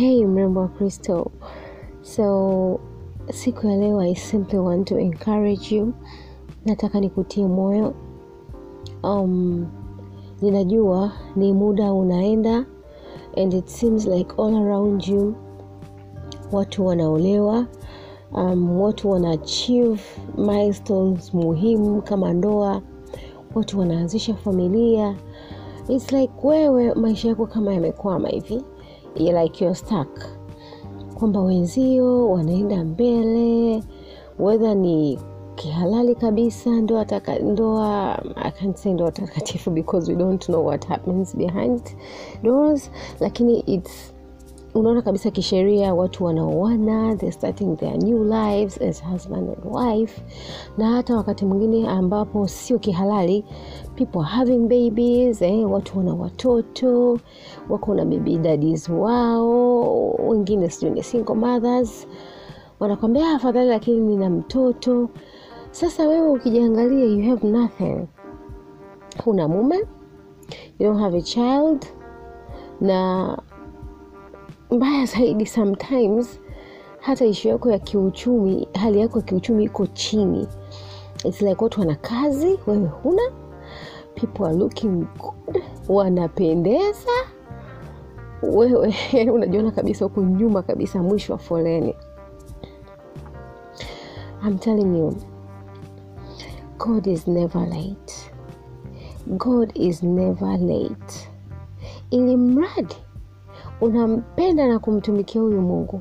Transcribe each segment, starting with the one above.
Hey mrembo wa Kristo. So siku ya leo I simply want to encourage you. Nataka nikutie moyo. Um, ninajua ni muda unaenda and it seems like all around you watu wanaolewa um, watu wana achieve milestones muhimu kama ndoa watu wanaanzisha familia its like wewe maisha yako kama yamekwama hivi like you're stuck. Kwamba wenzio wanaenda mbele wedha ni kihalali kabisa ndoa ndoa I can't say ndoa takatifu because we don't know what happens behind doors lakini it's unaona kabisa kisheria watu wanaoana starting their new lives as husband and wife. Na hata wakati mwingine ambapo sio kihalali people having babies eh, watu wana watoto wako na baby daddies wao wengine sijui ni single mothers. Wanakwambia afadhali lakini nina mtoto. Sasa wewe ukijiangalia you have nothing. Huna mume you don't have a child. Na mbaya zaidi sometimes hata ishu yako ya kiuchumi hali yako ya kiuchumi iko chini. It's like watu wana kazi wewe huna. People are looking good wanapendeza. Wewe unajiona kabisa huku nyuma kabisa mwisho wa foleni. I'm telling you God is never late. God is never late. Ili mradi unampenda na kumtumikia huyu mungu.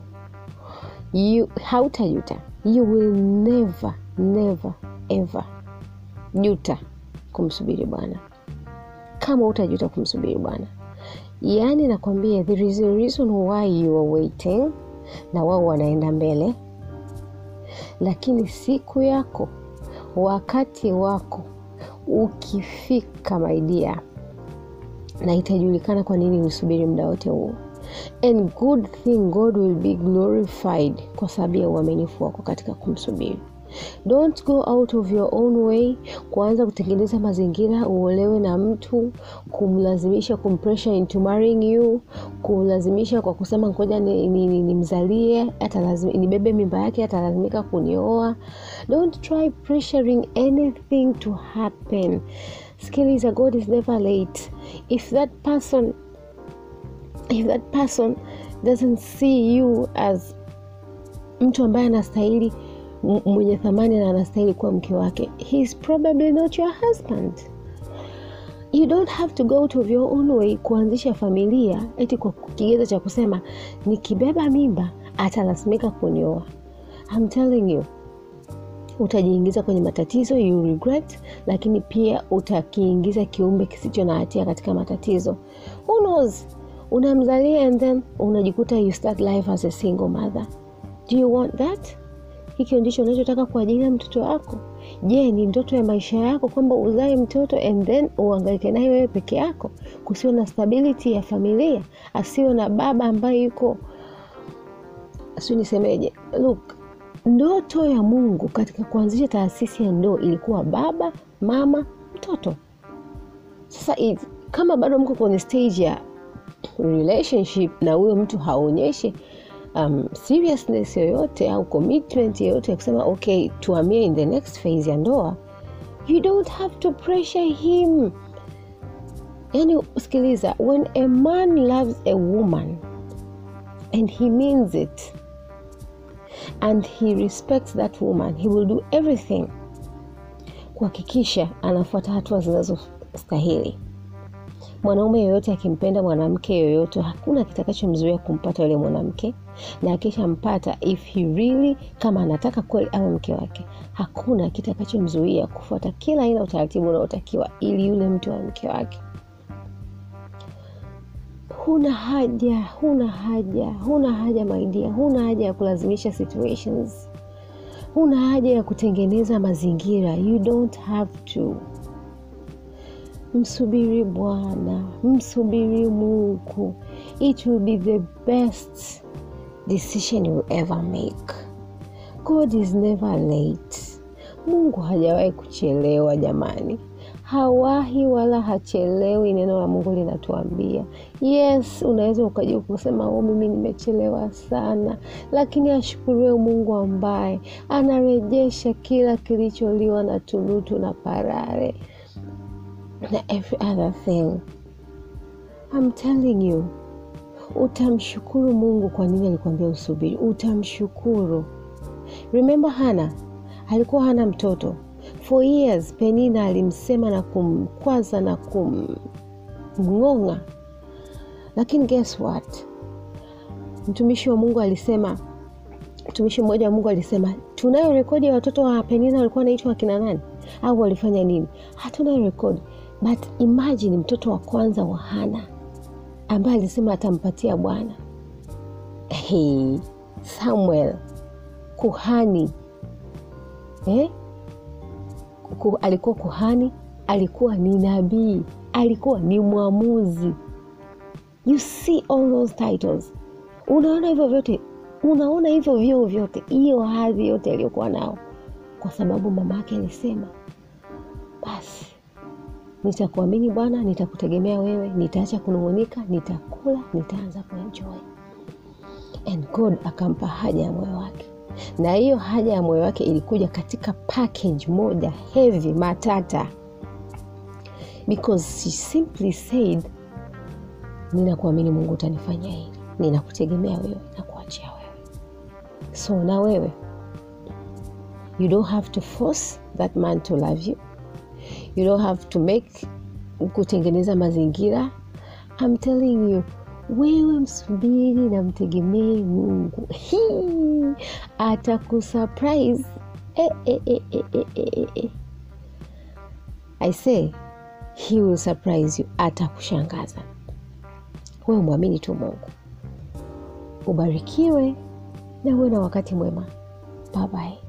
Hautajuta you will never never ever juta kumsubiri bwana. Kama utajuta kumsubiri bwana. Yaani nakwambia there is a reason why you are waiting na wao wanaenda mbele. Lakini siku yako wakati wako ukifika maidia na itajulikana kwa nini usubiri muda wote huo and good thing god will be glorified kwa sababu ya uaminifu wako katika kumsubiri. Don't go out of your own way kuanza kutengeneza mazingira uolewe na mtu kumlazimisha kumpressure into marrying you kumlazimisha kwa kusema ngoja nimzalie ni, ni, ni nibebe mimba yake atalazimika kunioa. Don't try pressuring anything to happen. Sikiliza god is never late. If that person if that person doesn't see you as mtu ambaye anastahili mwenye thamani na anastahili kuwa mke wake heis probably not your husband. You don't have to go to your own way kuanzisha familia eti kwa kigezo cha kusema nikibeba mimba atalazimika kunioa. I'm telling you utajiingiza kwenye matatizo you regret lakini pia utakiingiza kiumbe kisicho na hatia katika matatizo. Who knows unamzalia and then unajikuta you start life as a single mother. Do you want that? Hikyo ndicho unachotaka kwa ajili ya mtoto wako? Je ni ndoto ya maisha yako kwamba uzae mtoto and then uangaike naye wewe peke yako? Kusiwa na stability ya familia asiwe na baba ambaye yuko siu nisemeje. Look ndoto ya mungu katika kuanzisha taasisi ya ndoo ilikuwa baba mama mtoto. Sasa kama bado mko kwenye stage ya relationship na huyo mtu haonyeshi um, seriousness yoyote au commitment yoyote ya kusema okay tuamie in the next phase ya ndoa you don't have to pressure him. Yani sikiliza when a man loves a woman and he means it and he respects that woman he will do everything kuhakikisha anafuata hatua zinazostahili mwanaume yoyote akimpenda mwanamke yoyote hakuna kitakachomzuia kumpata yule mwanamke na akishampata if he really kama anataka kweli awe mke wake hakuna kitakachomzuia kufuata kila aina utaratibu unaotakiwa ili yule mtu awe mke wake. Huna haja huna haja huna haja maidia huna haja ya kulazimisha situations. Huna haja ya kutengeneza mazingira. You don't have to msubiri bwana msubiri mungu. It will be the best decision you ever make. God is never late. Mungu hajawahi kuchelewa jamani. Hawahi wala hachelewi. Neno la Mungu linatuambia. Yes. Unaweza ukaja kusema oh, mimi nimechelewa sana, lakini ashukuriwe Mungu ambaye anarejesha kila kilicholiwa na tunutu na parare na every other thing. I'm telling you, utamshukuru Mungu kwa nini alikwambia usubiri. Utamshukuru. Remember Hana alikuwa hana mtoto for years. Penina alimsema na kumkwaza na kumng'ong'a, lakini guess what, mtumishi wa Mungu alisema, mtumishi mmoja wa Mungu alisema, tunayo rekodi ya watoto wa Penina walikuwa wanaitwa akina nani au walifanya nini? Hatunayo rekodi, but imagine mtoto wa kwanza wa Hana ambaye alisema atampatia Bwana. Hey, Samuel kuhani eh? Ku, alikuwa kuhani, alikuwa ni nabii, alikuwa ni mwamuzi. You see all those titles, unaona hivyo vyote, unaona hivyo vyeo vyote, hiyo hadhi yote aliyokuwa nao, kwa sababu mama yake alisema, basi nitakuamini Bwana, nitakutegemea wewe, nitaacha kunung'unika, nitakula, nitaanza kuenjoy. And God akampa haja ya moyo wake na hiyo haja ya moyo wake ilikuja katika package moja heavy matata, because she simply said, ninakuamini Mungu, utanifanyia hili, ninakutegemea wewe, nakuachia wewe. So na wewe, you don't have to force that man to love you, you don't have to make kutengeneza mazingira. I'm telling you wewe msubiri na mtegemee Mungu. Hii atakusurprise. Eh, eh, eh, eh, eh, eh, eh. I say he will surprise you, atakushangaza. Wewe mwamini tu Mungu. Ubarikiwe na uwe na wakati mwema. Bye.